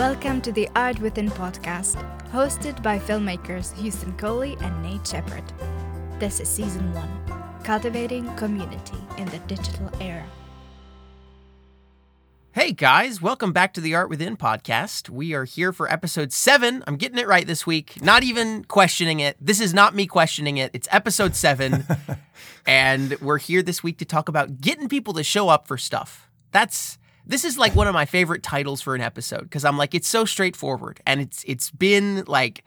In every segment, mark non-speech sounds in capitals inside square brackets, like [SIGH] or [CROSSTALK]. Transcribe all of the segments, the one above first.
Welcome to the Art Within podcast, hosted by filmmakers Houston Coley and Nate Sheppard. This is season one Cultivating Community in the Digital Era. Hey guys, welcome back to the Art Within podcast. We are here for episode seven. I'm getting it right this week, not even questioning it. This is not me questioning it. It's episode seven. [LAUGHS] and we're here this week to talk about getting people to show up for stuff. That's this is like one of my favorite titles for an episode because I'm like, it's so straightforward and it's it's been like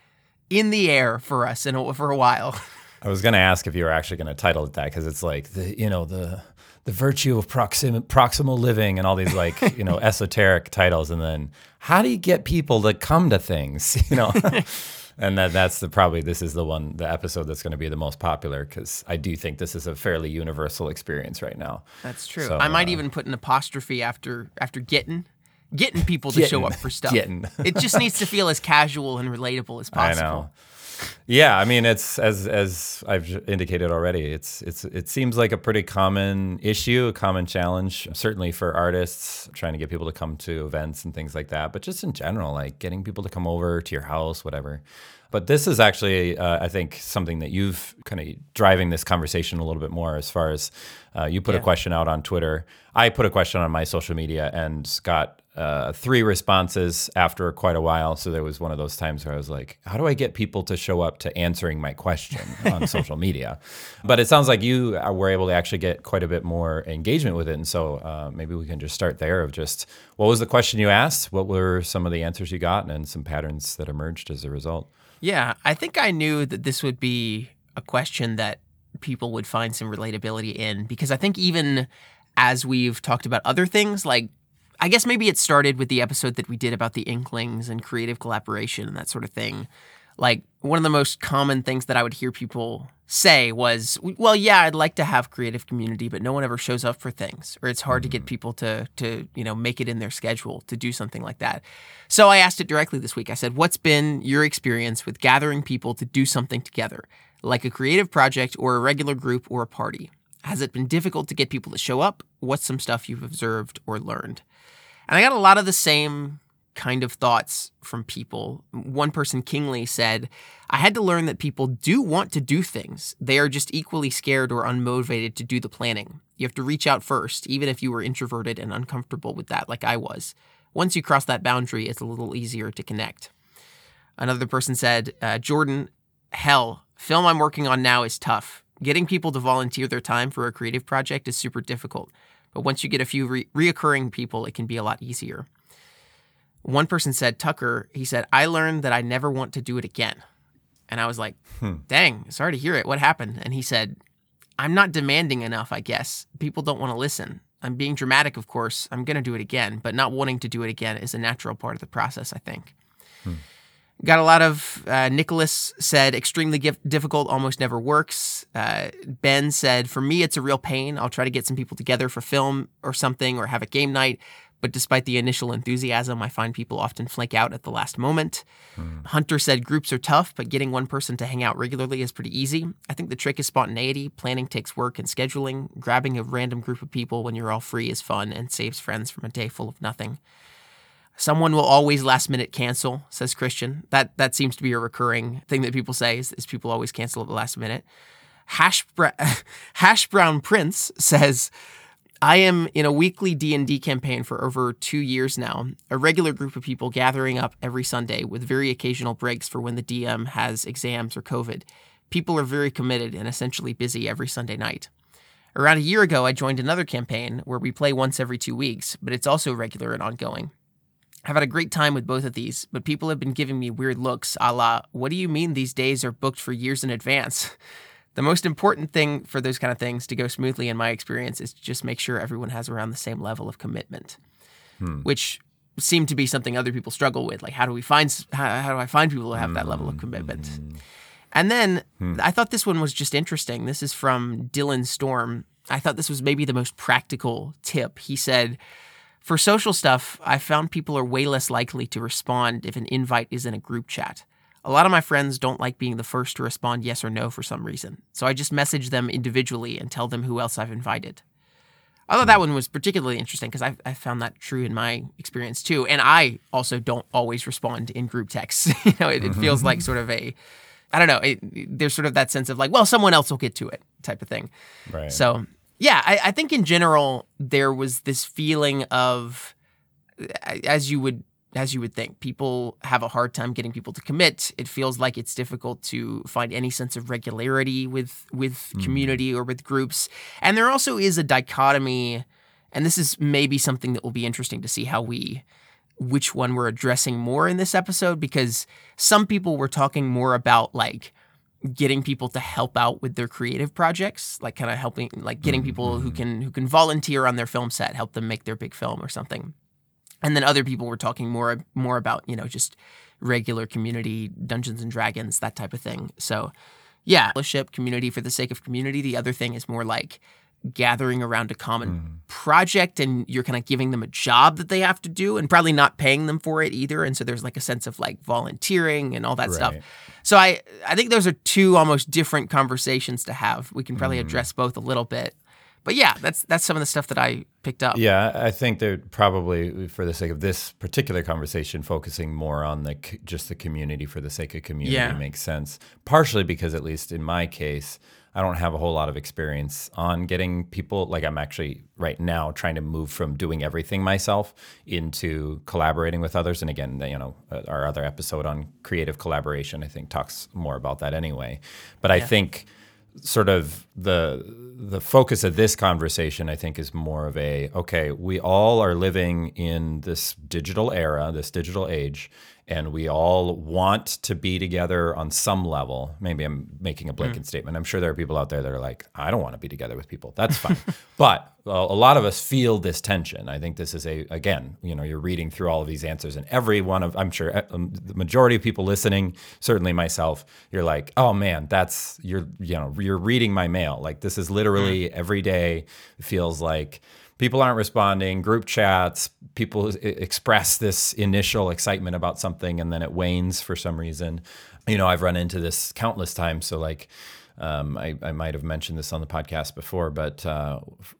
in the air for us in a, for a while. [LAUGHS] I was going to ask if you were actually going to title it that because it's like the you know the the virtue of proxim- proximal living and all these like [LAUGHS] you know esoteric titles and then how do you get people to come to things [LAUGHS] you know and that that's the probably this is the one the episode that's going to be the most popular because i do think this is a fairly universal experience right now That's true. So, I might uh, even put an apostrophe after after getting getting people to Getting. show up for stuff. Getting. it just needs to feel as casual and relatable as [LAUGHS] I possible. know. Yeah, I mean, it's as as I've indicated already. It's it's it seems like a pretty common issue, a common challenge, certainly for artists trying to get people to come to events and things like that. But just in general, like getting people to come over to your house, whatever. But this is actually, uh, I think, something that you've kind of driving this conversation a little bit more as far as uh, you put a question out on Twitter. I put a question on my social media and got uh, three responses after quite a while. So there was one of those times where I was like, how do I get people to show up to answering my question on [LAUGHS] social media? But it sounds like you uh, were able to actually get quite a bit more engagement with it. And so uh, maybe we can just start there of just what was the question you asked? What were some of the answers you got and some patterns that emerged as a result? Yeah, I think I knew that this would be a question that people would find some relatability in because I think even as we've talked about other things, like I guess maybe it started with the episode that we did about the Inklings and creative collaboration and that sort of thing. Like one of the most common things that I would hear people say was, "Well, yeah, I'd like to have creative community, but no one ever shows up for things, or it's hard to get mm. people to to you know make it in their schedule to do something like that." So I asked it directly this week. I said, "What's been your experience with gathering people to do something together, like a creative project or a regular group or a party? Has it been difficult to get people to show up? What's some stuff you've observed or learned?" And I got a lot of the same kind of thoughts from people. One person, Kingsley, said, I had to learn that people do want to do things. They are just equally scared or unmotivated to do the planning. You have to reach out first, even if you were introverted and uncomfortable with that, like I was. Once you cross that boundary, it's a little easier to connect. Another person said, uh, Jordan, hell, film I'm working on now is tough. Getting people to volunteer their time for a creative project is super difficult. But once you get a few re- reoccurring people, it can be a lot easier. One person said, Tucker, he said, I learned that I never want to do it again. And I was like, dang, sorry to hear it. What happened? And he said, I'm not demanding enough, I guess. People don't want to listen. I'm being dramatic, of course. I'm going to do it again, but not wanting to do it again is a natural part of the process, I think. Got a lot of uh, Nicholas said extremely gif- difficult, almost never works. Uh, ben said for me it's a real pain. I'll try to get some people together for film or something or have a game night, but despite the initial enthusiasm, I find people often flake out at the last moment. Hmm. Hunter said groups are tough, but getting one person to hang out regularly is pretty easy. I think the trick is spontaneity. Planning takes work and scheduling. Grabbing a random group of people when you're all free is fun and saves friends from a day full of nothing. Someone will always last minute cancel, says Christian. That that seems to be a recurring thing that people say is, is people always cancel at the last minute. Hash, Bra- [LAUGHS] Hash Brown Prince says, I am in a weekly D&D campaign for over 2 years now, a regular group of people gathering up every Sunday with very occasional breaks for when the DM has exams or COVID. People are very committed and essentially busy every Sunday night. Around a year ago, I joined another campaign where we play once every 2 weeks, but it's also regular and ongoing. I've had a great time with both of these, but people have been giving me weird looks a la, what do you mean these days are booked for years in advance? [LAUGHS] The most important thing for those kind of things to go smoothly, in my experience, is to just make sure everyone has around the same level of commitment, hmm. which seemed to be something other people struggle with. Like, how do we find, how, how do I find people who have that level of commitment? Hmm. And then hmm. I thought this one was just interesting. This is from Dylan Storm. I thought this was maybe the most practical tip. He said, for social stuff, I found people are way less likely to respond if an invite is in a group chat. A lot of my friends don't like being the first to respond yes or no for some reason, so I just message them individually and tell them who else I've invited. I thought that one was particularly interesting because I, I found that true in my experience too. And I also don't always respond in group texts. [LAUGHS] you know, it, it feels like mm-hmm. sort of a, I don't know, it, there's sort of that sense of like, well, someone else will get to it type of thing. Right. So, yeah, I, I think in general, there was this feeling of, as you would as you would think. People have a hard time getting people to commit. It feels like it's difficult to find any sense of regularity with with mm-hmm. community or with groups. And there also is a dichotomy, and this is maybe something that will be interesting to see how we which one we're addressing more in this episode because some people were talking more about like getting people to help out with their creative projects like kind of helping like getting people who mm-hmm. can who can volunteer on their film set help them make their big film or something and then other people were talking more more about you know just regular community dungeons and dragons that type of thing. So yeah fellowship community for the sake of community. The other thing is more like gathering around a common hmm. project and you're kind of giving them a job that they have to do and probably not paying them for it either. And so there's like a sense of like volunteering and all that stuff. So i i think those are two almost different conversations to have. We can probably hmm. address both a little bit but yeah that's that's some of the stuff that i picked up Yeah, I think they're probably, for the sake of this particular conversation, focusing more on the just the community for the sake of community Yeah. makes sense. Partially because, at least in my case, I don't have a whole lot of experience on getting people. Like I'm actually right now trying to move from doing everything myself into collaborating with others. And again, you know, uh, our other episode on creative collaboration, I think, talks more about that anyway. But I think sort of the the focus of this conversation i think is more of a okay we all are living in this digital era this digital age and we all want to be together on some level. Maybe i'm making a blanket statement. I'm sure there are people out there that are like i don't want to be together with people. That's fine. [LAUGHS] But a a lot of us feel this tension. I think this is a again you know you're reading through all of these answers and every one of i'm sure um, the majority of people listening certainly myself you're like oh man that's you're you know you're reading my mail. Like this is literally every day feels like people aren't responding. Group chats people express this initial excitement about something and then it wanes for some reason. You know i've run into this countless times so like um, I, I might have mentioned this on the podcast before, but uh,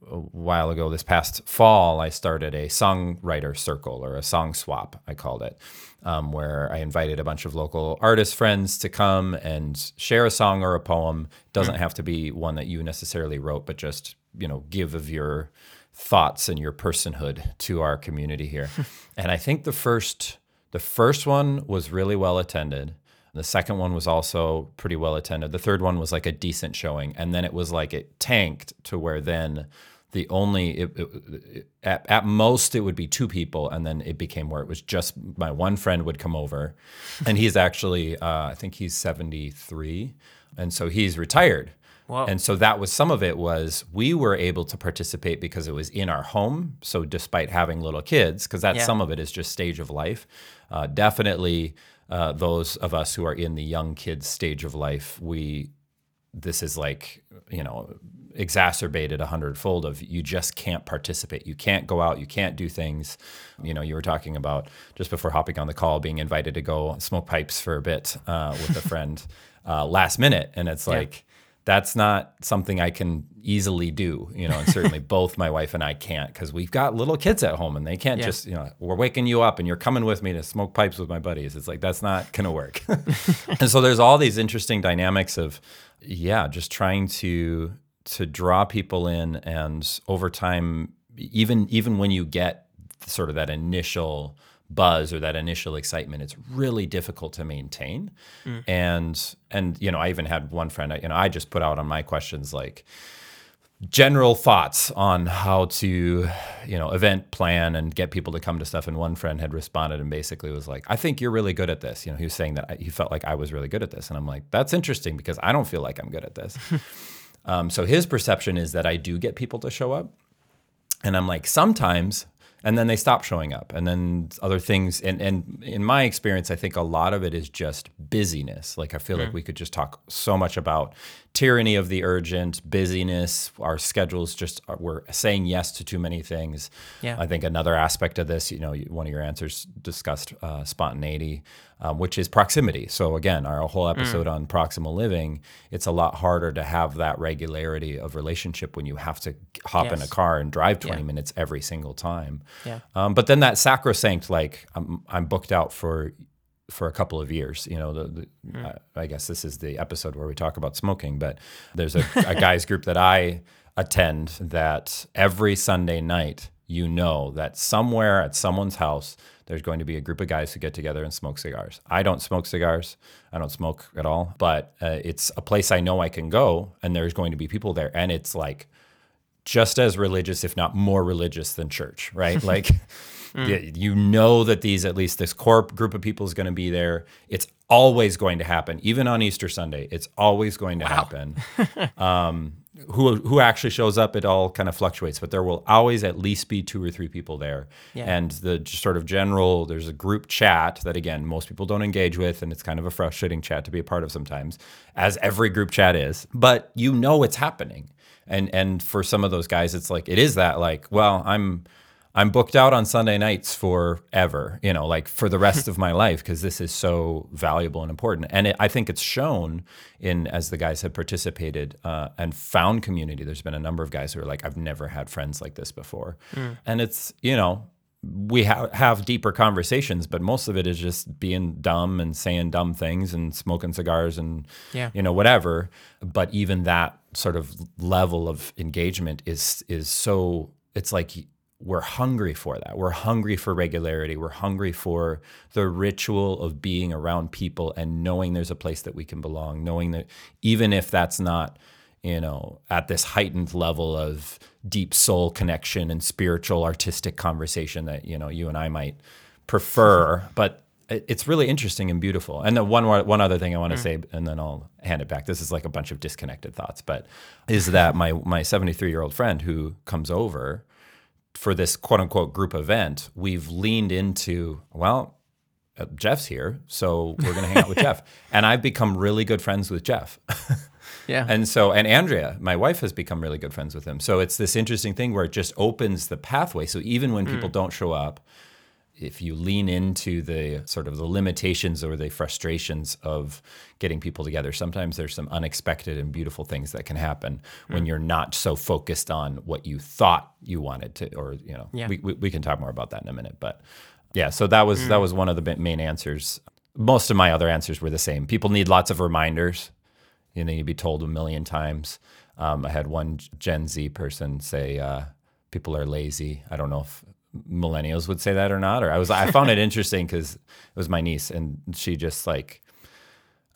a while ago, this past fall, I started a songwriter circle or a song swap, I called it, um, where I invited a bunch of local artist friends to come and share a song or a poem. It doesn't have to be one that you necessarily wrote, but just you know, give of your thoughts and your personhood to our community here. [LAUGHS] and I think the first the first one was really well attended. The second one was also pretty well attended. The third one was like a decent showing, and then it was like it tanked to where then the only it, it, it- at, at most it would be two people, and then it became where it was just my one friend would come over, [LAUGHS] and he's actually uh, I think he's seventy three, and so he's retired. Whoa. And so that was some of it was we were able to participate because it was in our home. So despite having little kids, because that's Yeah. some of it is just stage of life. Uh, definitely, uh, those of us who are in the young kids stage of life, we this is like you know exacerbated a hundredfold of you just can't participate you can't go out you can't do things you know you were talking about just before hopping on the call being invited to go smoke pipes for a bit uh, with a friend [LAUGHS] uh, last minute and it's like that's not something I can easily do, you know, and certainly [LAUGHS] both my wife and I can't because we've got little kids at home and they can't Yeah. just, you know, we're waking you up and you're coming with me to smoke pipes with my buddies. It's like, that's not going to work. [LAUGHS] [LAUGHS] and so there's all these interesting dynamics of, yeah, just trying to, to draw people in and over time, even, even when you get sort of that initial buzz or that initial excitement it's really difficult to maintain. And and you know i even had one friend I- you know i just put out on my questions like general thoughts on how to you know event plan and get people to come to stuff. And one friend had responded and basically was like i think you're really good at this. You know he was saying that I- he felt like i was really good at this. And i'm like that's interesting because i don't feel like i'm good at this. [LAUGHS] Um, so his perception is that i do get people to show up. And I'm like, sometimes, and then they stop showing up, and then other things. And and in my experience, I think a lot of it is just busyness. Like I feel like mm. we could just talk so much about tyranny of the urgent, busyness, our schedules just are, we're saying yes to too many things. Yeah. I think another aspect of this, you know, one of your answers discussed uh, spontaneity, um, which is proximity. So again, our whole episode on proximal living, it's a lot harder to have that regularity of relationship when you have to hop in a car and drive 20 Yeah. minutes every single time. Yeah. Um, but then that sacrosanct, like I'm, I'm booked out for for a couple of years. You know, the, the. I, I guess this is the episode where we talk about smoking. But there's a, a [LAUGHS] guys group that I attend that every Sunday night, you know that somewhere at someone's house there's going to be a group of guys who get together and smoke cigars. I don't smoke cigars. I don't smoke at all. But uh, it's a place I know I can go, and there's going to be people there, and it's like just as religious, if not more religious than church, right? [LAUGHS] Like, yeah, you know that these, at least this core group of people is going to be there. It's always going to happen, even on Easter Sunday. It's always going to happen. [LAUGHS] um, who who actually shows up? It all kind of fluctuates, but there will always at least be two or three people there. Yeah. And the sort of general, there's a group chat that again most people don't engage with, and it's kind of a frustrating chat to be a part of sometimes, as every group chat is. But you know it's happening and and for some of those guys it's like it is that like well i'm i'm booked out on sunday nights forever you know like for the rest [LAUGHS] of my life because this is so valuable and important and it, i think it's shown in as the guys have participated uh, and found community there's been a number of guys who are like i've never had friends like this before and it's you know we ha- have deeper conversations, but most of it is just being dumb and saying dumb things and smoking cigars and Yeah. you know whatever. But even that sort of level of engagement is is so it's like we're hungry for that. We're hungry for regularity. We're hungry for the ritual of being around people and knowing there's a place that we can belong, knowing that even if that's not you know, at this heightened level of deep soul connection and spiritual artistic conversation that, you know, you and I might prefer, [LAUGHS] but it's really interesting and beautiful. And the one more- one other thing I want to mm. say, and then I'll hand it back. This is like a bunch of disconnected thoughts, but is that my my 73 year old friend who comes over for this quote unquote group event, we've leaned into well, uh, Jeff's here, so we're going to hang out with Jeff, [LAUGHS] and I've become really good friends with Jeff. [LAUGHS] Yeah. And so, and Andrea, my wife, has become really good friends with him. So it's this interesting thing where it just opens the pathway. So even when people don't show up, if you lean into the sort of the limitations or the frustrations of getting people together, sometimes there's some unexpected and beautiful things that can happen when you're not so focused on what you thought you wanted to, or you know, Yeah. we, we, we can talk more about that in a minute. But yeah, so that was that was one of the main answers. Most of my other answers were the same. People need lots of reminders you need to be told a million times. Um, I had one Gen Z person say, uh, "People are lazy." I don't know if millennials would say that or not. Or I was, I found it [LAUGHS] interesting because it was my niece, and she just like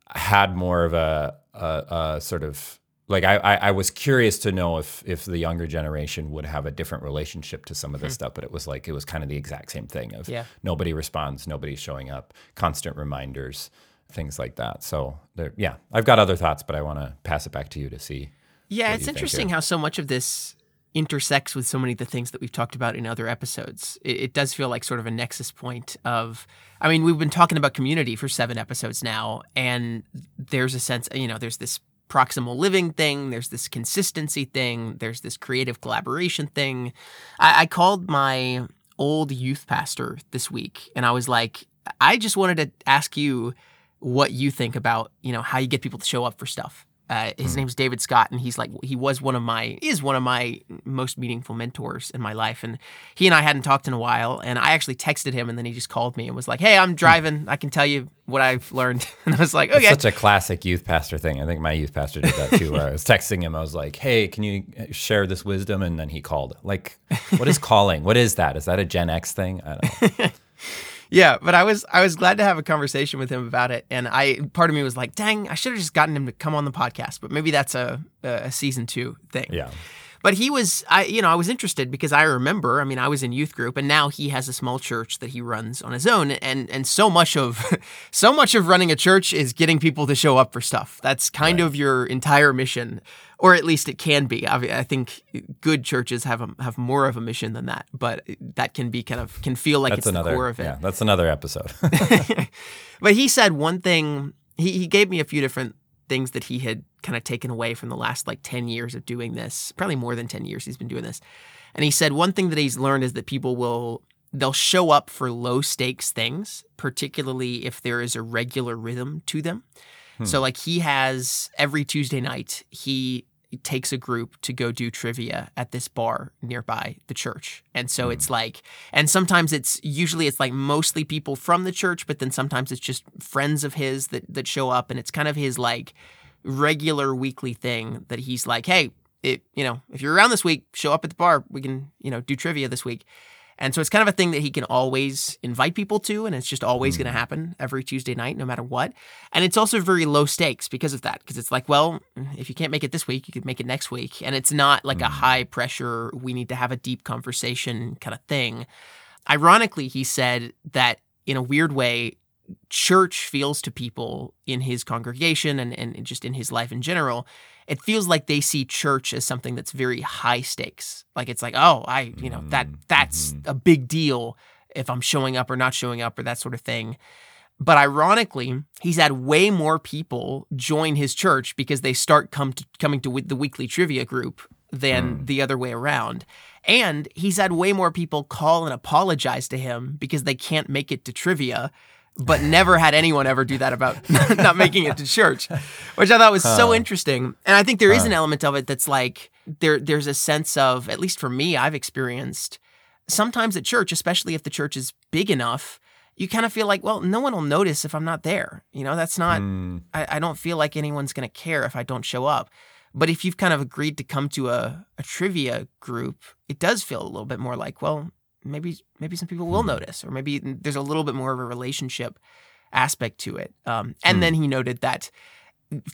had more of a, a, a sort of like I, I, I was curious to know if if the younger generation would have a different relationship to some of this hmm. stuff, but it was like it was kind of the exact same thing of Yeah. nobody responds, nobody's showing up, constant reminders, things like that. So there, yeah, I've got other thoughts, but I want to pass it back to you to see. Yeah, it's interesting here. how so much of this intersects with so many of the things that we've talked about in other episodes. It, it does feel like sort of a nexus point of, I mean, we've been talking about community for seven episodes now, and there's a sense, you know, there's this proximal living thing, there's this consistency thing, there's this creative collaboration thing. I, I called my old youth pastor this week, and I was like, I just wanted to ask you what you think about, you know, how you get people to show up for stuff. Uh, his hmm. name's David Scott, and he's like he was one of my is one of my most meaningful mentors in my life. And he and I hadn't talked in a while, and I actually texted him, and then he just called me and was like, "Hey, I'm hmm. driving. I can tell you what I've learned." [LAUGHS] And I was like, "Okay." Such a classic youth pastor thing. I think my youth pastor did that too. Where I was texting him, I was like, "Hey, can you uh, share this wisdom?" And then he called. Like, what is [LAUGHS] calling? What is that? Is that a Gen X thing? I don't know. [LAUGHS] Yeah, but I was I was glad to have a conversation with him about it, and I part of me was like, "Dang, I should have just gotten him to come on the podcast." But maybe that's a a season two thing. Yeah. But he was, I you know, I was interested because I remember. I mean, I was in youth group, and now he has a small church that he runs on his own, and and so much of, [LAUGHS] so much of running a church is getting people to show up for stuff. That's kind of your entire mission, or at least it can be. I, I think good churches have a, have more of a mission than that, but that can be kind of can feel like That's it's another. the core of it. Yeah, that's another episode. [LAUGHS] But he said one thing. He he gave me a few different things that he had kind of taken away from the last like 10 years of doing this, probably more than 10 years he's been doing this. And he said one thing that he's learned is that people will they'll show up for low stakes things, particularly if there is a regular rhythm to them. Hmm. So like he has every Tuesday night, he takes a group to go do trivia at this bar nearby the church. And so it's hmm. like and sometimes it's usually it's like mostly people from the church, but then sometimes it's just friends of his that that show up and it's kind of his like regular weekly thing that he's like, "Hey, it, you know, if you're around this week, show up at the bar. We can, you know, do trivia this week." And so it's kind of a thing that he can always invite people to, and it's just always going to mm. happen every Tuesday night, no matter what. And it's also very low stakes because of that, because it's like, well, if you can't make it this week, you could make it next week. And it's not like a mm. high pressure, we need to have a deep conversation kind of thing. Ironically, he said that in a weird way, church feels to people in his congregation and, and just in his life in general, it feels like they see church as something that's very high stakes. Like it's like, oh, I, you know, that mm, that's mm-hmm. a big deal if I'm showing up or not showing up or that sort of thing. But ironically, he's had way more people join his church because they start come to, coming to the weekly trivia group than mm. the other way around. And he's had way more people call and apologize to him because they can't make it to trivia but never had anyone ever do that about [LAUGHS] not making it to church, which I thought was so interesting. And I think there is an element of it that's like there there's a sense of at least for me I've experienced sometimes at church, especially if the church is big enough, you kind of feel like, well, no one will notice if I'm not there. You know, that's not Hmm. I, I don't feel like anyone's gonna care if I don't show up. But if you've kind of agreed to come to a, a trivia group, it does feel a little bit more like, well, maybe maybe some people will notice, or maybe there's a little bit more of a relationship aspect to it. Um, and then he noted that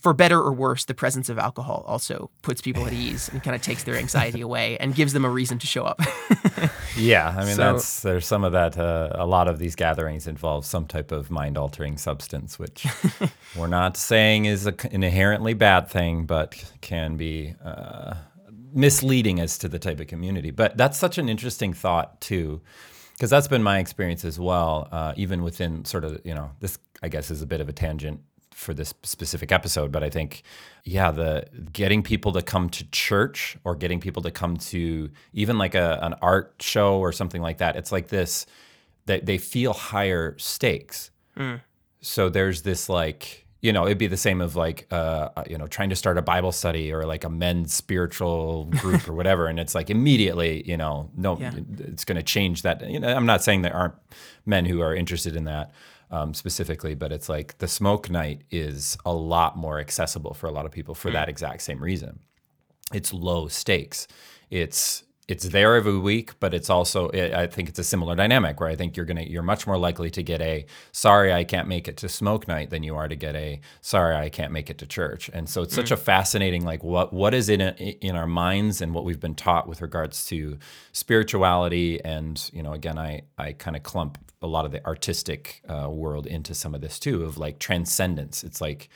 for better or worse, the presence of alcohol also puts people at [LAUGHS] ease and kind of takes their anxiety away and gives them a reason to show up. [LAUGHS] Yeah, I mean So- that's there's some of that. Uh, a lot of these gatherings involve some type of mind altering substance, which [LAUGHS] we're not saying is a, an inherently bad thing, but can be uh, misleading as to the type of community. But that's such an interesting thought too, because that's been my experience as well. Uh, even within sort of you know this, I guess, is a bit of a tangent for this specific episode, but I think, yeah, the getting people to come to church or getting people to come to even like a, an art show or something like that, it's like this that they feel higher stakes. So there's this like, you know, it'd be the same of like, uh, you know, trying to start a Bible study or like a men's spiritual group or whatever, and it's like immediately, you know, no, Yeah. it's going to change that. You know, I'm not saying there aren't men who are interested in that um, specifically, but it's like the smoke night is a lot more accessible for a lot of people for that exact same reason. It's low stakes. It's it's there every week, but it's also I think it's a similar dynamic where I think you're gonna you're much more likely to get a sorry I can't make it to smoke night than you are to get a sorry I can't make it to church. And so it's such a fascinating like what what is in it in our minds and what we've been taught with regards to spirituality and you know again I I kind of clump a lot of the artistic uh, world into some of this too of like transcendence. It's like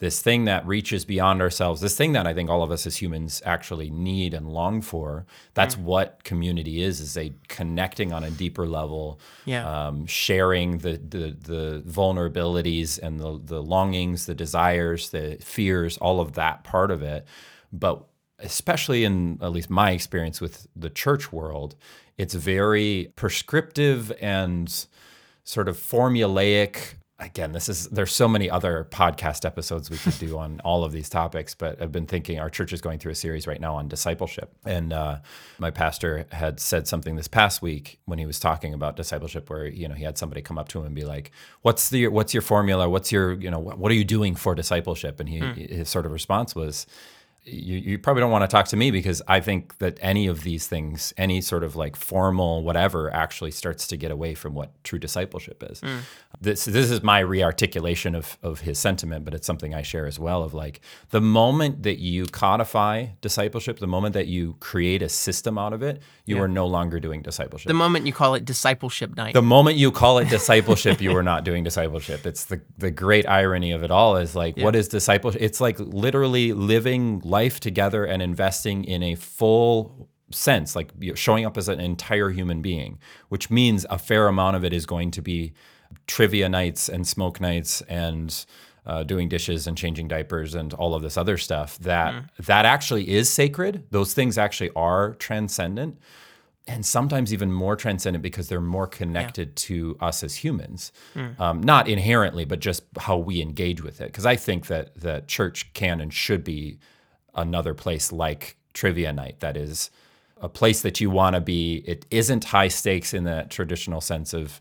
this thing that reaches beyond ourselves, this thing that I think all of us as humans actually need and long for. That's what community is: is a connecting on a deeper level, Yeah. um, sharing the, the the vulnerabilities and the the longings, the desires, the fears, all of that part of it. But especially in at least my experience with the church world, it's very prescriptive and sort of formulaic. Again, this is there's so many other podcast episodes we could do [LAUGHS] on all of these topics, but I've been thinking our church is going through a series right now on discipleship, and uh, my pastor had said something this past week when he was talking about discipleship, where you know he had somebody come up to him and be like, "What's the what's your formula? What's your you know what, what are you doing for discipleship?" And he his sort of response was, you, you probably don't want to talk to me because I think that any of these things, any sort of like formal whatever, actually starts to get away from what true discipleship is. Mm. This this is my rearticulation of of his sentiment, but it's something I share as well. Of like the moment that you codify discipleship, the moment that you create a system out of it, you are no longer doing discipleship. the moment you call it discipleship night. The moment you call it discipleship, you are not doing discipleship. It's the the great irony of it all is like what is discipleship? It's like literally living life together and investing in a full sense, like showing up as an entire human being, which means a fair amount of it is going to be trivia nights and smoke nights and uh, doing dishes and changing diapers and all of this other stuff that that actually is sacred. Those things actually are transcendent and sometimes even more transcendent because they're more connected to us as humans um, not inherently but just how we engage with it. Because i think that that church can and should be another place like trivia night. That is a place that you want to be. It isn't high stakes in the traditional sense of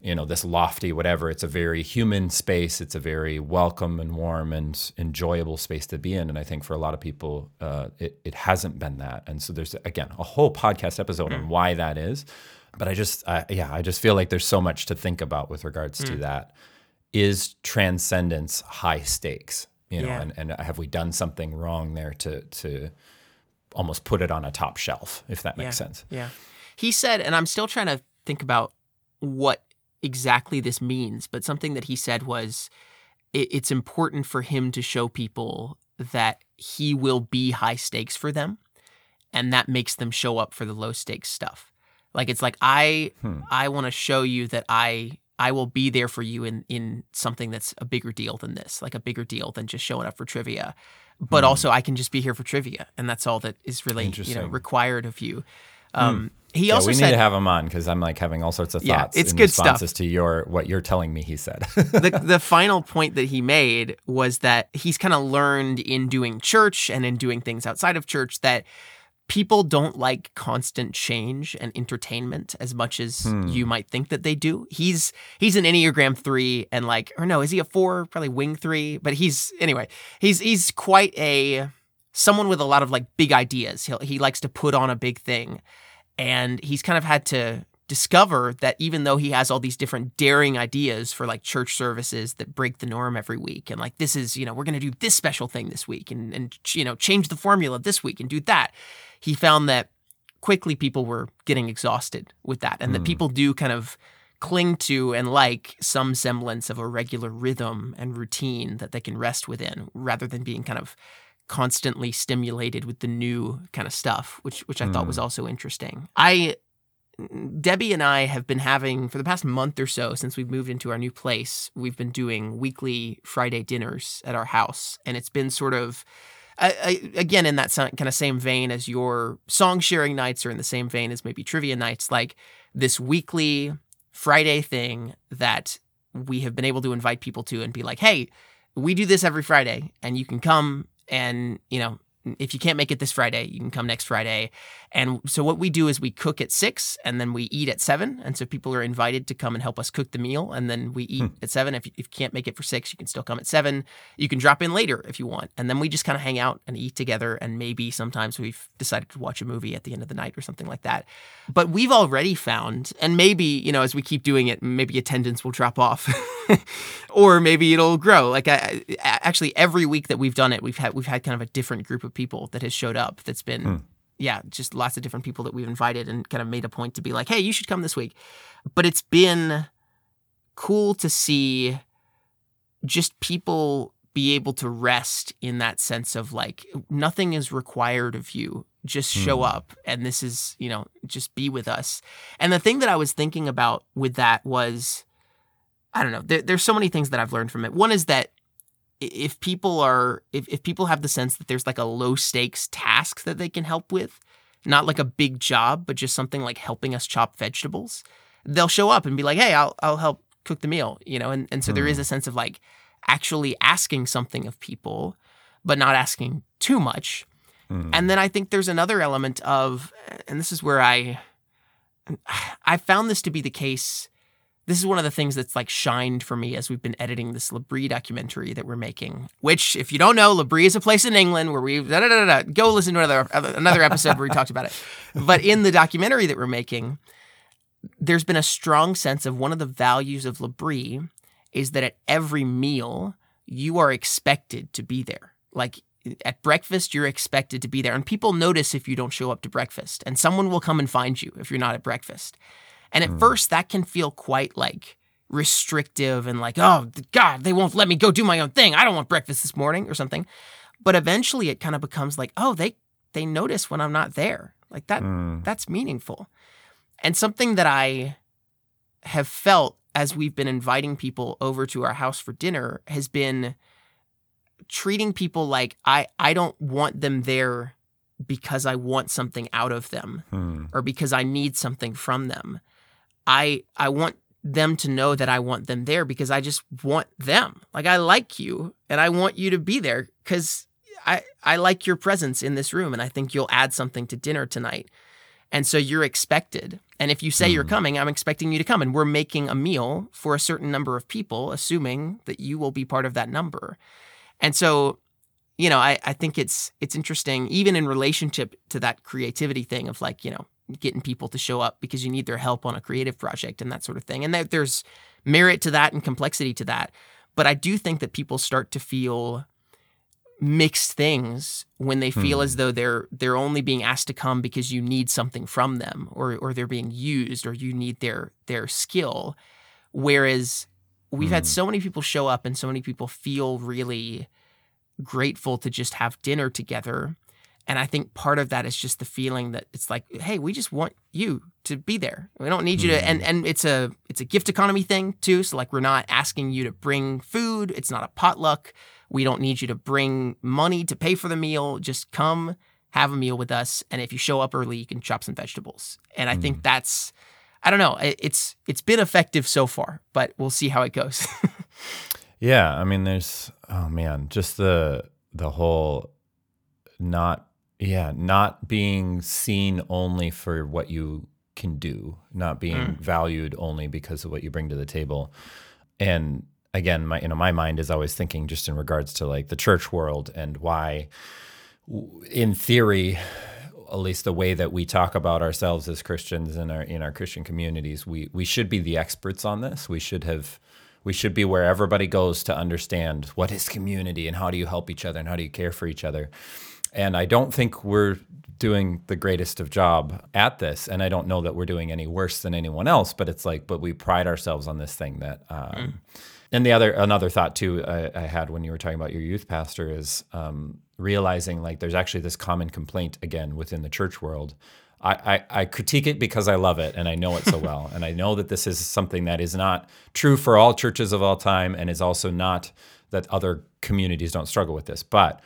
you know this lofty whatever. It's a very human space. It's a very welcome and warm and enjoyable space to be in. And i think for a lot of people uh, it, it hasn't been that. And so there's again a whole podcast episode on why that is. But i just I, yeah i just feel like there's so much to think about with regards to that. Is transcendence high stakes you know Yeah. and, and have we done something wrong there to to almost put it on a top shelf if that makes yeah. sense Yeah. He said, and I'm still trying to think about what exactly this means, but something that he said was it, it's important for him to show people that he will be high stakes for them, and that makes them show up for the low stakes stuff. Like it's like I Hmm. I want to show you that I I will be there for you in in something that's a bigger deal than this, like a bigger deal than just showing up for trivia. But Hmm. also I can just be here for trivia, and that's all that is really you know Hmm. required of you. Um, He yeah, also we said need to have him on because I'm like having all sorts of thoughts. Yeah, it's in good stuff. responses to your what you're telling me. He said. the [LAUGHS] the final point that he made was that he's kind of learned in doing church and in doing things outside of church that people don't like constant change and entertainment as much as Hmm. you might think that they do. He's he's an Enneagram 3 and like or no, is he a 4? Probably wing 3, but he's anyway, he's he's quite a someone with a lot of like big ideas. He he likes to put on a big thing and he's kind of had to discover that even though he has all these different daring ideas for like church services that break the norm every week and like this is you know we're going to do this special thing this week and and you know change the formula this week and do that he found that quickly people were getting exhausted with that and that Hmm. people do kind of cling to and like some semblance of a regular rhythm and routine that they can rest within rather than being kind of constantly stimulated with the new kind of stuff which which I thought was also interesting. I Debbie and I have been having for the past month or so since we've moved into our new place, we've been doing weekly Friday dinners at our house. And it's been sort of I, I, again in that kind of same vein as your song sharing nights or in the same vein as maybe trivia nights like this weekly Friday thing that we have been able to invite people to and be like, "Hey, we do this every Friday and you can come and, you know, if you can't make it this Friday, you can come next Friday. And so what we do is we cook at six and then we eat at seven. And so people are invited to come and help us cook the meal. And then we eat hmm. at seven. If you, if you can't make it for six, you can still come at seven. You can drop in later if you want. And then we just kind of hang out and eat together. And maybe sometimes we've decided to watch a movie at the end of the night or something like that. But we've already found, and maybe, you know, as we keep doing it, maybe attendance will drop off. [LAUGHS] [LAUGHS] or maybe it'll grow. Like I, I- actually, every week that we've done it, we've had we've had kind of a different group of people that has showed up. That's been yeah, just lots of different people that we've invited and kind of made a point to be like, hey, you should come this week. But it's been cool to see just people be able to rest in that sense of like nothing is required of you just show Hmm. up and this is you know just be with us and the thing that i was thinking about with that was i don't know there, there's so many things that i've learned from it one is that if people are if, if people have the sense that there's like a low stakes task that they can help with not like a big job but just something like helping us chop vegetables they'll show up and be like hey i'll, I'll help cook the meal you know and, and so there is a sense of like actually asking something of people but not asking too much Hmm. and then I think there's another element of, and this is where I, [SIGHS] I found this to be the case. This is one of the things that's like shined for me as we've been editing this L'Abri documentary that we're making. Which, if you don't know, L'Abri is a place in England where we da, da, da, da, go listen to another another episode where we talked about it. [LAUGHS] But in the documentary that we're making, there's been a strong sense of one of the values of L'Abri is that at every meal you are expected to be there. Like at breakfast, you're expected to be there. And people notice if you don't show up to breakfast, and someone will come and find you if you're not at breakfast. And at first, that can feel quite like restrictive and like, oh, God, they won't let me go do my own thing. I don't want breakfast this morning or something. But eventually, it kind of becomes like, oh, they they notice when I'm not there. Like that, Hmm. that's meaningful. And something that I have felt as we've been inviting people over to our house for dinner has been treating people like I I don't want them there because I want something out of them Hmm. or because I need something from them. I I want them to know that I want them there because I just want them. Like I like you and I want you to be there cuz I I like your presence in this room and I think you'll add something to dinner tonight. And so you're expected. And if you say you're mm. coming, I'm expecting you to come and we're making a meal for a certain number of people assuming that you will be part of that number. And so you know, I, I think it's it's interesting, even in relationship to that creativity thing of like, you know, getting people to show up because you need their help on a creative project and that sort of thing. And there, there's merit to that and complexity to that. But I do think that people start to feel mixed things when they feel Hmm. as though they're they're only being asked to come because you need something from them or or they're being used or you need their their skill. Whereas we've had Hmm. so many people show up and so many people feel really grateful to just have dinner together. And I think part of that is just the feeling that it's like, hey, we just want you to be there. We don't need you to and mm. and it's a it's a gift economy thing too. So like we're not asking you to bring food. It's not a potluck. We don't need you to bring money to pay for the meal. Just come have a meal with us. And if you show up early, you can chop some vegetables. And I think mm. that's I don't know. it- It's it's been effective so far, but we'll see how it goes. [LAUGHS] Yeah, I mean, there's oh man, just the the whole not yeah not being seen only for what you can do, not being mm. valued only because of what you bring to the table, and again, my you know my mind is always thinking just in regards to like the church world and why, in theory. At least the way that we talk about ourselves as Christians in our in our Christian communities, we we should be the experts on this. We should have we should be where everybody goes to understand what is community and how do you help each other and how do you care for each other. And I don't think we're doing the greatest of job at this. And I don't know that we're doing any worse than anyone else, but it's like, but we pride ourselves on this thing that, um, and the other, another thought too, I, I had when you were talking about your youth pastor is um, realizing like there's actually this common complaint again within the church world I, I, I critique it because I love it and I know it so [LAUGHS] well. and I know that this is something that is not true for all churches of all time and is also not that other communities don't struggle with this. But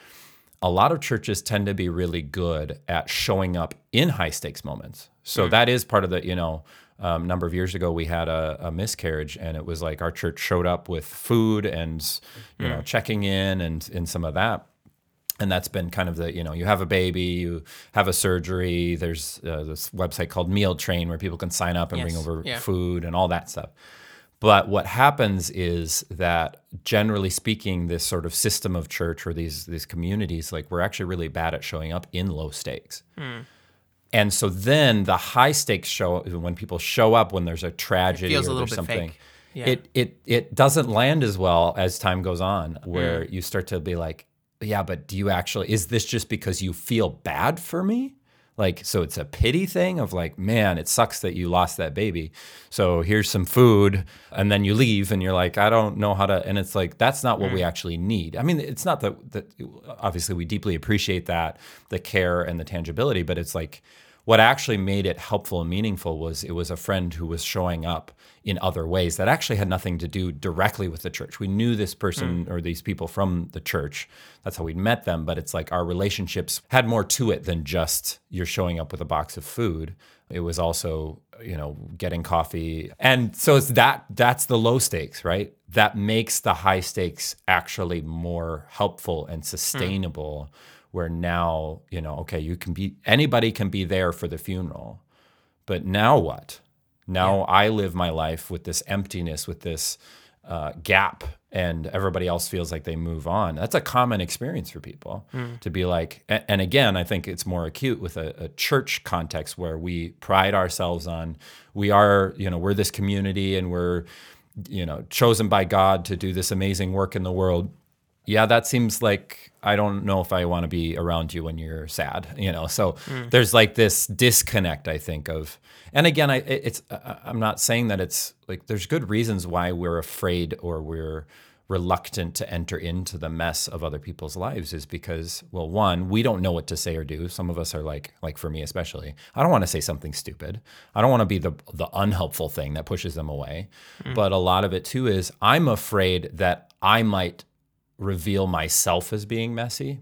a lot of churches tend to be really good at showing up in high stakes moments. So that is part of the, you know, um, number of years ago we had a, a miscarriage and it was like our church showed up with food and, you know, checking in and, and some of that. And that's been kind of the you know you have a baby you have a surgery there's uh, this website called meal train where people can sign up and bring over yeah. food and all that stuff but what happens is that generally speaking this sort of system of church or these these communities like we're actually really bad at showing up in low stakes Hmm. and so then the high stakes show when people show up when there's a tragedy a or there's bit something. Yeah. it it it doesn't land as well as time goes on where Hmm. you start to be like yeah but do you actually is this just because you feel bad for me like so it's a pity thing of like man it sucks that you lost that baby. So here's some food and then you leave and you're like i don't know how to and it's like that's not what we mm. actually need. I mean it's not that that obviously we deeply appreciate that the care and the tangibility but it's like what actually made it helpful and meaningful was it was a friend who was showing up in other ways that actually had nothing to do directly with the church. We knew this person hmm. or these people from the church. That's how we'd met them. But it's like our relationships had more to it than just you're showing up with a box of food. It was also, you know, getting coffee. And so it's that that's the low stakes, right? That makes the high stakes actually more helpful and hmm. sustainable where now, you know, okay, you can be anybody can be there for the funeral. But now what? Now I live my life with this emptiness, with this uh, gap, and everybody else feels like they move on. That's a common experience for people to be like, and again, I think it's more acute with a, a church context where we pride ourselves on we are, you know, we're this community and we're, you know, chosen by God to do this amazing work in the world yeah, that seems like I don't know if I want to be around you when you're sad, you know. So there's like this disconnect, I think of, and again, I it- it's I'm not saying that it's like there's good reasons why we're afraid or we're reluctant to enter into the mess of other people's lives is because well one we don't know what to say or do some of us are like like for me especially i don't want to say something stupid i don't want to be the the unhelpful thing that pushes them away mm. but a lot of it too is i'm afraid that i might reveal myself as being messy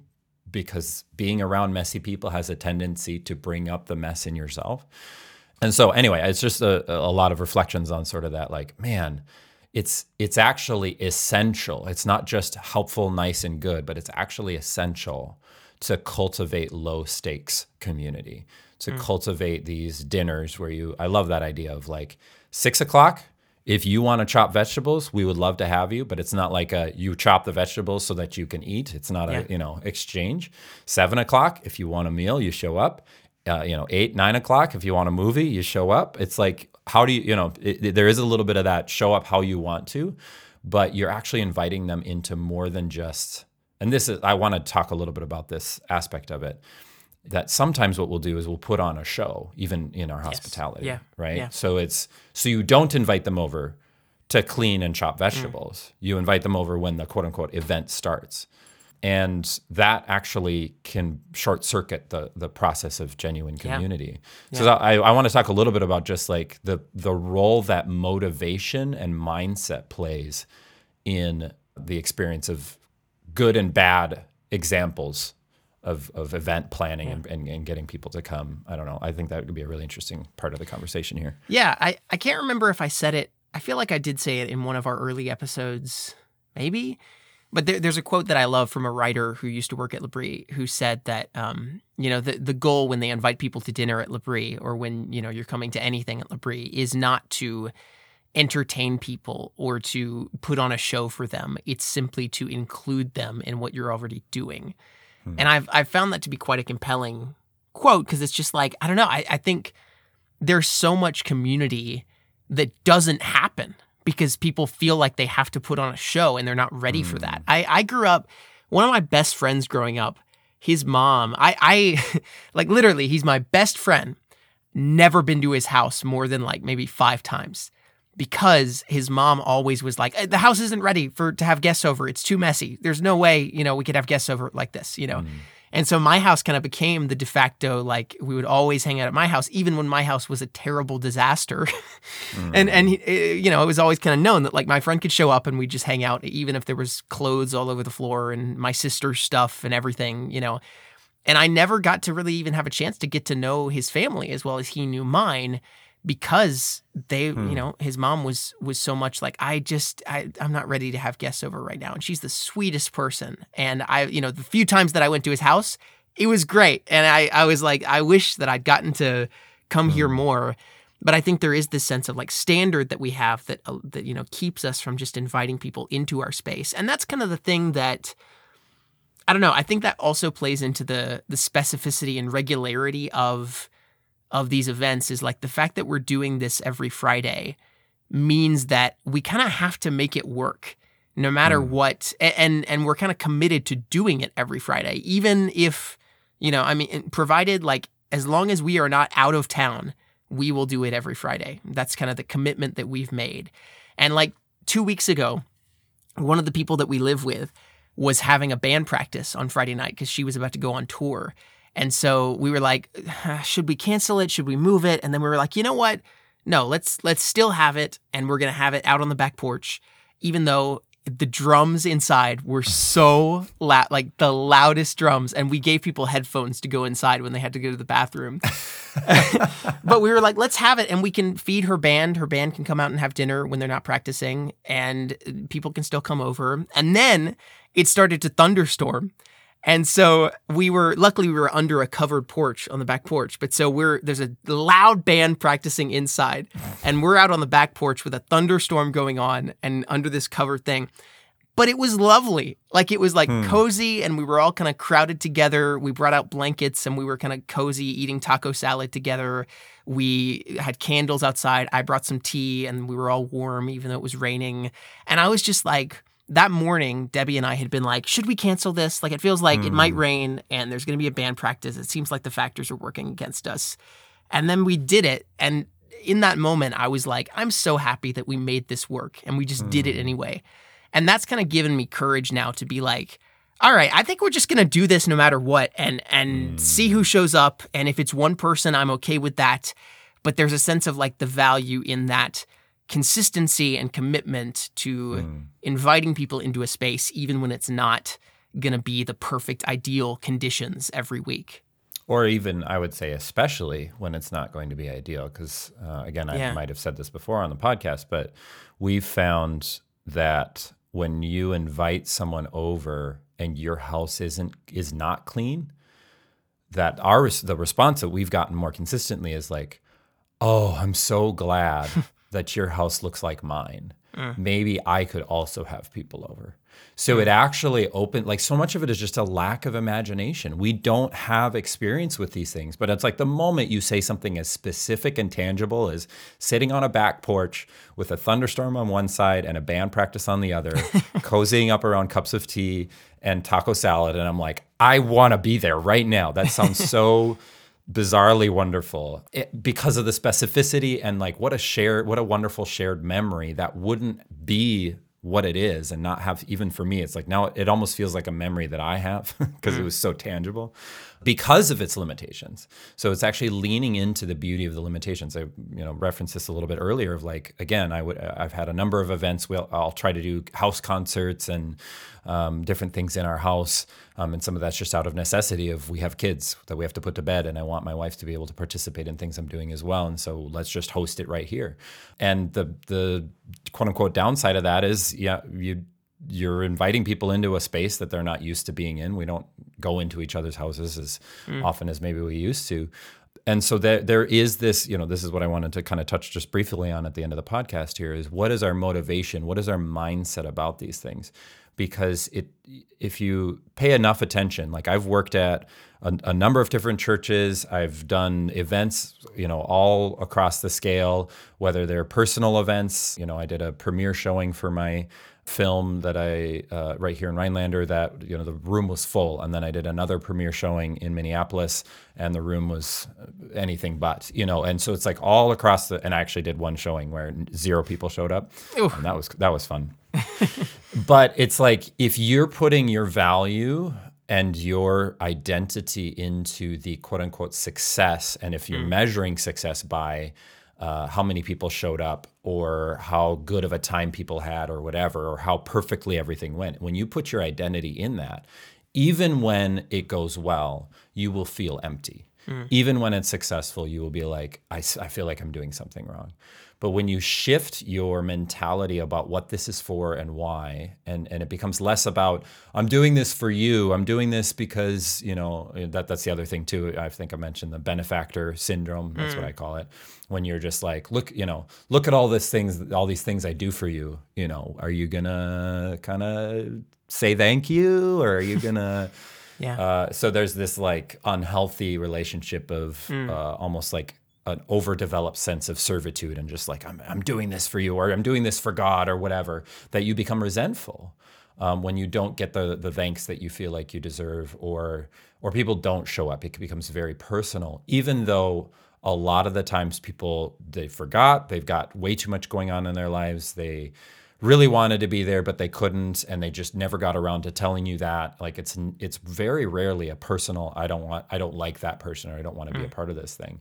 because being around messy people has a tendency to bring up the mess in yourself and so anyway it's just a, a lot of reflections on sort of that like man it's it's actually essential. It's not just helpful, nice, and good, but it's actually essential to cultivate low stakes community, to mm. cultivate these dinners where you. I love that idea of like six o'clock. If you want to chop vegetables, we would love to have you, but it's not like a you chop the vegetables so that you can eat. It's not yeah. a you know exchange. Seven o'clock, if you want a meal, you show up. Uh, you know, eight, nine o'clock, if you want a movie, you show up. It's like how do you, you know, it, there is a little bit of that show up how you want to, but you're actually inviting them into more than just, and this is, I want to talk a little bit about this aspect of it. That sometimes what we'll do is we'll put on a show, even in our hospitality, yes. yeah. right? Yeah. So it's, so you don't invite them over to clean and chop vegetables. Mm. You invite them over when the quote unquote event starts and that actually can short circuit the the process of genuine community. Yeah. So yeah. I, I want to talk a little bit about just like the the role that motivation and mindset plays in the experience of good and bad examples of, of event planning yeah. and, and, and, getting people to come. I don't know. I think that would be a really interesting part of the conversation here. Yeah, I, I can't remember if I said it. I feel like I did say it in one of our early episodes, maybe but there, there's a quote that I love from a writer who used to work at L'Abri who said that um, you know the the goal when they invite people to dinner at L'Abri or when you know you're coming to anything at L'Abri is not to entertain people or to put on a show for them. It's simply to include them in what you're already doing. Hmm. And I've I've found that to be quite a compelling quote because it's just like I don't know. I, I think there's so much community that doesn't happen because people feel like they have to put on a show and they're not ready mm. for that. Mm. I, I grew up, one of my best friends growing up, his mom, I, I [LAUGHS] like literally, he's my best friend. Never been to his house more than like maybe five times because his mom always was like, the house isn't ready for to have guests over. It's too messy. There's no way, you know, we could have guests over like this, you know. Mm. And so my house kind of became the de facto like we would always hang out at my house, even when my house was a terrible disaster. mm. [LAUGHS] And and eh, you know it was always kind of known that like my friend could show up and we'd just hang out, even if there was clothes all over the floor and my sister's stuff and everything, you know. And I never got to really even have a chance to get to know his family as well as he knew mine because they hmm. you know his mom was was so much like i just I, i'm not ready to have guests over right now. And she's the sweetest person. And i you know the few times that i went to his house it was great. And i i was like i wish that i'd gotten to come hmm. here more. But i think there is this sense of like standard that we have that uh, that you know keeps us from just inviting people into our space. And that's kind of the thing that i don't know i think that also plays into the the specificity and regularity of of these events is like the fact that we're doing this every Friday means that we kind of have to make it work no matter mm. what and and we're kind of committed to doing it every Friday even if you know I mean provided like as long as we are not out of town we will do it every Friday. That's kind of the commitment that we've made. And like 2 weeks ago one of the people that we live with was having a band practice on Friday night cuz she was about to go on tour and so we were like, should we cancel it? Should we move it? And then we were like, you know what? No, let's let's still have it and we're going to have it out on the back porch even though the drums inside were so loud, like the loudest drums, and we gave people headphones to go inside when they had to go to the bathroom. [LAUGHS] but we were like, let's have it, and we can feed her band. Her band can come out and have dinner when they're not practicing, and people can still come over. And then it started to thunderstorm, and so we were luckily we were under a covered porch on the back porch. But so we're there's a loud band practicing inside and we're out on the back porch with a thunderstorm going on and under this covered thing. But it was lovely. Like it was like hmm. cozy and we were all kind of crowded together. We brought out blankets and we were kind of cozy eating taco salad together. We had candles outside. I brought some tea and we were all warm even though it was raining. And I was just like that morning, Debbie and I had been like, should we cancel this? Like, it feels like mm. it might hmm. rain and there's going to be a band practice. It seems like the factors are working against us. And then we did it. And in that moment, I was like, I'm so happy that we made this work and we just mm. did it hmm. anyway. And that's kind of given me courage now to be like, all right, I think we're just gonna do this no matter what, and and see who shows up. And if it's one person, I'm okay with that. But there's a sense of like the value in that consistency and commitment to inviting people into a space, even when it's not gonna be the perfect ideal conditions every week. Or even, I would say, especially when it's not going to be ideal. Because, uh, again, I Yeah. might have said this before on the podcast, but we've found that when you invite someone over and your house isn't is not clean, that our the response that we've gotten more consistently is like, "Oh, I'm so glad [LAUGHS] that your house looks like mine. Mm. Maybe I could also have people over." So mm. it actually opened like so much of it is just a lack of imagination. We don't have experience with these things, but it's like the moment you say something as specific and tangible as sitting on a back porch with a thunderstorm on one side and a band practice on the other, [LAUGHS] cozying up around cups of tea and taco salad and I'm like, I want to be there right now. That sounds so [LAUGHS] bizarrely wonderful it, because of the specificity and like what a shared what a wonderful shared memory that wouldn't be what it is and not have even for me it's like now it almost feels like a memory that i have [LAUGHS] because it was so tangible because of its limitations. So it's actually leaning into the beauty of the limitations. I you know referenced this a little bit earlier of like again i would i've had a number of events we'll, i'll try to do house concerts and um, different things in our house um, and some of that's just out of necessity of we have kids that we have to put to bed and i want my wife to be able to participate in things i'm doing as well. And so let's just host it right here. And the the quote unquote downside of that is yeah you you're inviting people into a space that they're not used to being in. We don't go into each other's houses as often as maybe we used to. And so there, there is this you know this is what i wanted to kind of touch just briefly on at the end of the podcast here is what is our motivation? What is our mindset about these things because it if you pay enough attention like i've worked at a, a number of different churches i've done events you know all across the scale whether they're personal events you know i did a premiere showing for my film that I uh, right here in Rhinelander that you know the room was full, and then I did another premiere showing in Minneapolis, and the room was anything but you know, and so it's like all across the. And I actually did one showing where zero people showed up, and that was that was fun. But it's like if you're putting your value and your identity into the quote unquote success, and if you're measuring success by uh, how many people showed up or how good of a time people had or whatever, or how perfectly everything went, when you put your identity in that, even when it goes well, you will feel empty. Even when it's successful, you will be like, I feel like I'm doing something wrong. But when you shift your mentality about what this is for and why, and, and it becomes less about, I'm doing this for you, I'm doing this because, you know, that, that's the other thing too. I think I mentioned the benefactor syndrome. That's what I call it. When you're just like, look, you know, look at all these things, all these things I do for you. You know, are you gonna kind of say thank you or are you gonna [LAUGHS] Yeah. uh, so there's this like unhealthy relationship of uh, almost like an overdeveloped sense of servitude and just like I'm, I'm doing this for you or I'm doing this for God or whatever that you become resentful um, when you don't get the the thanks that you feel like you deserve or or people don't show up. It becomes very personal, even though a lot of the times people they forgot they've got way too much going on in their lives they really wanted to be there but they couldn't and they just never got around to telling you that. Like it's it's very rarely a personal i don't want i don't like that person or i don't want to be a part of this thing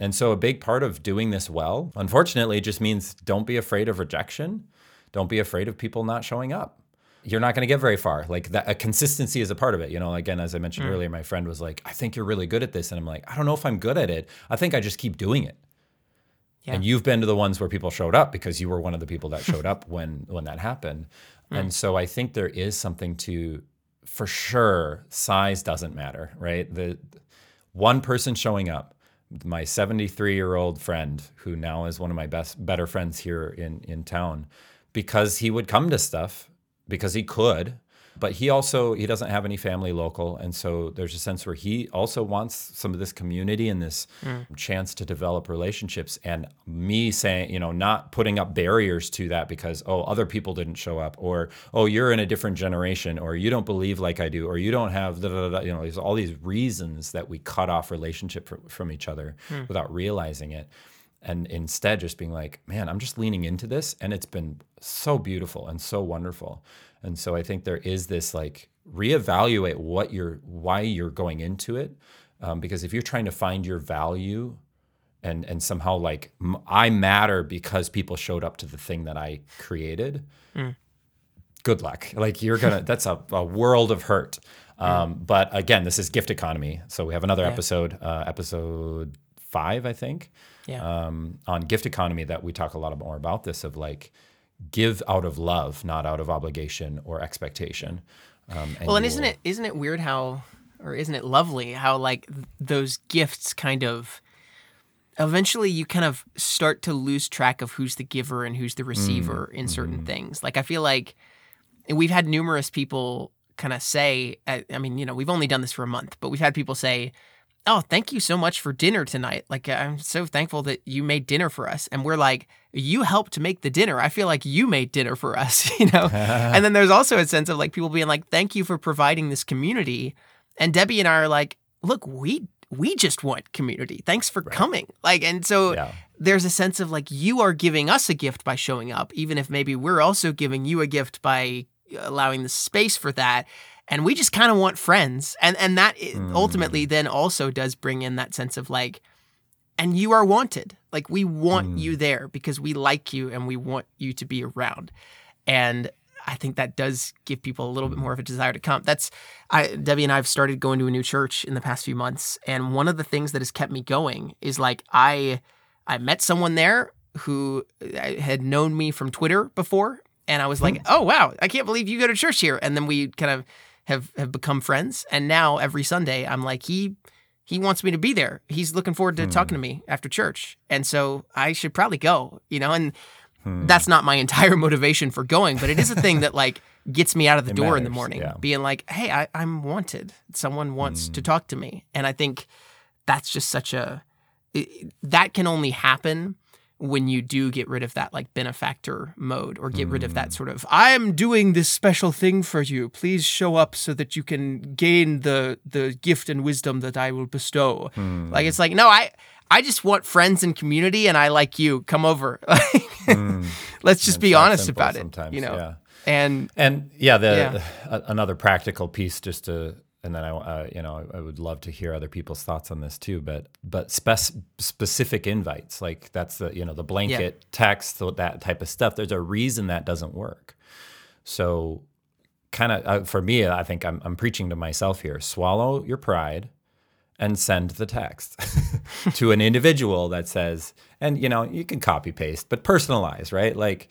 and so a big part of doing this well unfortunately just means don't be afraid of rejection. Don't be afraid of people not showing up. You're not going to get very far. Like that a consistency is a part of it. You know again as i mentioned mm. earlier my friend was like i think you're really good at this. And i'm like i don't know if i'm good at it. I think i just keep doing it. Yeah. and you've been to the ones where people showed up because you were one of the people that showed up [LAUGHS] when when that happened. Mm. And so i think there is something to for sure size doesn't matter right? The one person showing up my 73 year old friend who now is one of my best better friends here in in town because he would come to stuff because he could but he also he doesn't have any family local. And so there's a sense where he also wants some of this community and this mm. chance to develop relationships. And me saying you know not putting up barriers to that because oh other people didn't show up or oh you're in a different generation or you don't believe like I do or you don't have da, da, da, you know there's all these reasons that we cut off relationship from, from each other hmm. without realizing it. And instead just being like, man, I'm just leaning into this, and it's been so beautiful and so wonderful. And so I think there is this like reevaluate what you're why you're going into it, um, because if you're trying to find your value and and somehow like m- I matter because people showed up to the thing that I created. Good luck. Like you're gonna. [LAUGHS] that's a, a world of hurt. Um, But again, this is gift economy. So we have another episode, uh, episode five, I think, Yeah. um, on gift economy that we talk a lot more about this of like give out of love, not out of obligation or expectation. Um, Well, and isn't it isn't it weird how, or isn't it lovely how like th- those gifts kind of, eventually you kind of start to lose track of who's the giver and who's the receiver in certain things. Like I feel like we've had numerous people kind of say, I I mean, you know, we've only done this for a month, but we've had people say. Oh, thank you so much for dinner tonight. Like, uh, I'm so thankful that you made dinner for us. And we're like, you helped make the dinner. I feel like you made dinner for us, [LAUGHS] you know? [LAUGHS] and then there's also a sense of like people being like, thank you for providing this community. And Debbie and I are like, look, we we just want community. Thanks for coming. Like, and so Yeah. there's a sense of like you are giving us a gift by showing up, even if maybe we're also giving you a gift by uh, allowing the space for that. And we just kind of want friends. And and that i- mm. ultimately then also does bring in that sense of like, and you are wanted. Like we want mm. you there because we like you and we want you to be around. And I think that does give people a little bit more of a desire to come. That's I Debbie and I have started going to a new church in the past few months, and one of the things that has kept me going is like I I met someone there who uh, had known me from Twitter before, and I was hmm. like, oh wow, I can't believe you go to church here. And then we kind of have have become friends, and now every Sunday I'm like he he wants me to be there. He's looking forward to hmm. talking to me after church. And so I should probably go, you know, and hmm. that's not my [LAUGHS] entire motivation for going, but it is a thing that like gets me out of the It door in the morning, yeah. being like, hey, I, I'm wanted. Someone wants to hmm. talk to me. And I think that's just such a, it, that can only happen when you do get rid of that like benefactor mode or get rid of that mm. sort of I'm doing this special thing for you. Please show up so that you can gain the the gift and wisdom that I will bestow. Hmm. Like it's like no, I I just want friends and community and I like you. Come over. [LAUGHS] Hmm. Let's just be honest about it, sometimes, you know. yeah. And And yeah, the Yeah. another practical piece, just to, and then I, uh, you know, I would love to hear other people's thoughts on this too. But but spec- specific invites, like that's the you know the blanket text, that type of stuff. There's a reason that doesn't work. So, kind of uh, for me, I think I'm I'm preaching to myself here. Swallow your pride and send the text [LAUGHS] to an individual that says, and you know, you can copy paste, but personalize, right? Like,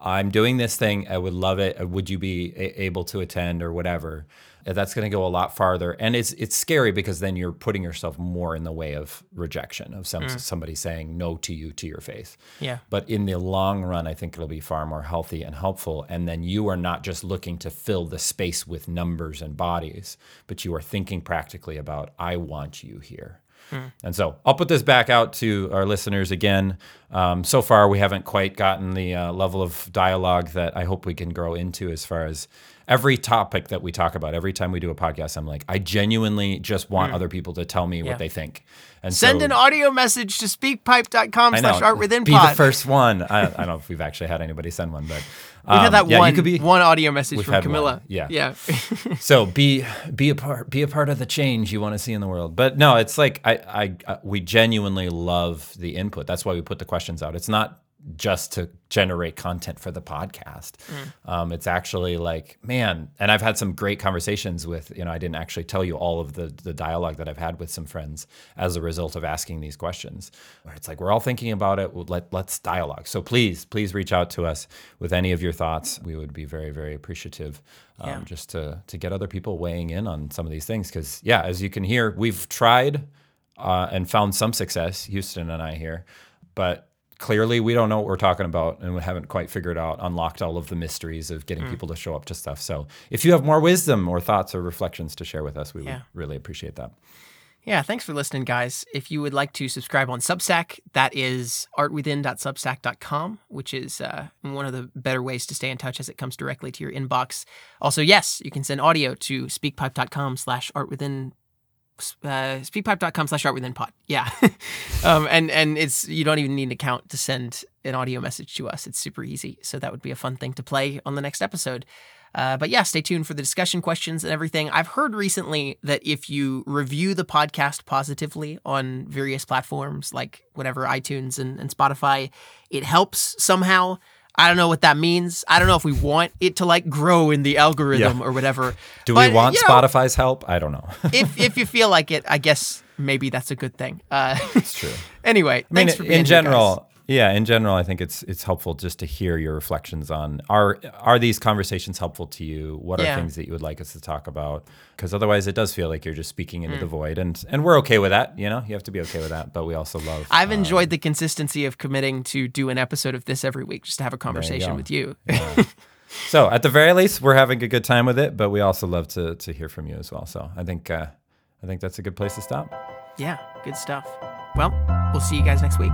I'm doing this thing. I would love it. Would you be a- able to attend or whatever? Uh, That's going to go a lot farther, and it's it's scary because then you're putting yourself more in the way of rejection of some somebody saying no to you to your face. yeah. But in the long run, I think it'll be far more healthy and helpful. And then you are not just looking to fill the space with numbers and bodies, but you are thinking practically about, I want you here. And so I'll put this back out to our listeners again. Um, so far, we haven't quite gotten the uh, level of dialogue that I hope we can grow into as far as every topic that we talk about. Every time we do a podcast, I'm like, I genuinely just want other people to tell me Yeah. what they think. And Send so, an audio message to speakpipe.com slash art within Be the first one. I, I don't know if we've actually had anybody send one, but We've had um, that yeah, one, You could be, one audio message from had one, Camilla. yeah. Yeah. [LAUGHS] so be be a part be a part of the change you want to see in the world. But no, it's like I, I uh, we genuinely love the input. That's why we put the questions out. It's not just to generate content for the podcast. Um, it's actually like, man, and I've had some great conversations with, you know, I didn't actually tell you all of the the dialogue that I've had with some friends as a result of asking these questions. Where it's like we're all thinking about it. Well, let let's dialogue. So please, please reach out to us with any of your thoughts. We would be very, very appreciative. Um, Yeah. just to to get other people weighing in on some of these things because yeah as you can hear we've tried uh, and found some success houston and i here but clearly we don't know what we're talking about and we haven't quite figured out unlocked all of the mysteries of Mm. getting people to show up to stuff so if you have more wisdom or thoughts or reflections to share with us we Yeah. would really appreciate that Yeah, thanks for listening, guys. If you would like to subscribe on Substack, that is artwithin.substack.com, which is uh, one of the better ways to stay in touch as it comes directly to your inbox. Also, yes, you can send audio to speakpipe.com slash artwithin uh, speakpipe.com slash art within pod. Yeah. [LAUGHS] um, and, and it's, you don't even need an account to send an audio message to us. It's super easy. So that would be a fun thing to play on the next episode. Uh, but yeah, stay tuned for the discussion questions and everything. I've heard recently that if you review the podcast positively on various platforms like whatever iTunes and, and Spotify, it helps somehow. I don't know what that means. I don't know if we want it to like grow in the algorithm Yeah. or whatever. Do But, we want you know, Spotify's help? I don't know. [LAUGHS] if if you feel like it, I guess maybe that's a good thing. Uh, it's true. [LAUGHS] anyway, I mean, thanks for being here, in general, yeah, in general, I think it's it's helpful just to hear your reflections on are are these conversations helpful to you? What are Yeah. things that you would like us to talk about? Because otherwise, it does feel like you're just speaking into the void, and and we're okay with that. You know, you have to be okay with that, but we also love. I've uh, enjoyed the consistency of committing to do an episode of this every week just to have a conversation go. with you. [LAUGHS] so at the very least, we're having a good time with it, but we also love to to hear from you as well. So I think uh, I think that's a good place to stop. yeah, good stuff. Well, we'll see you guys next week.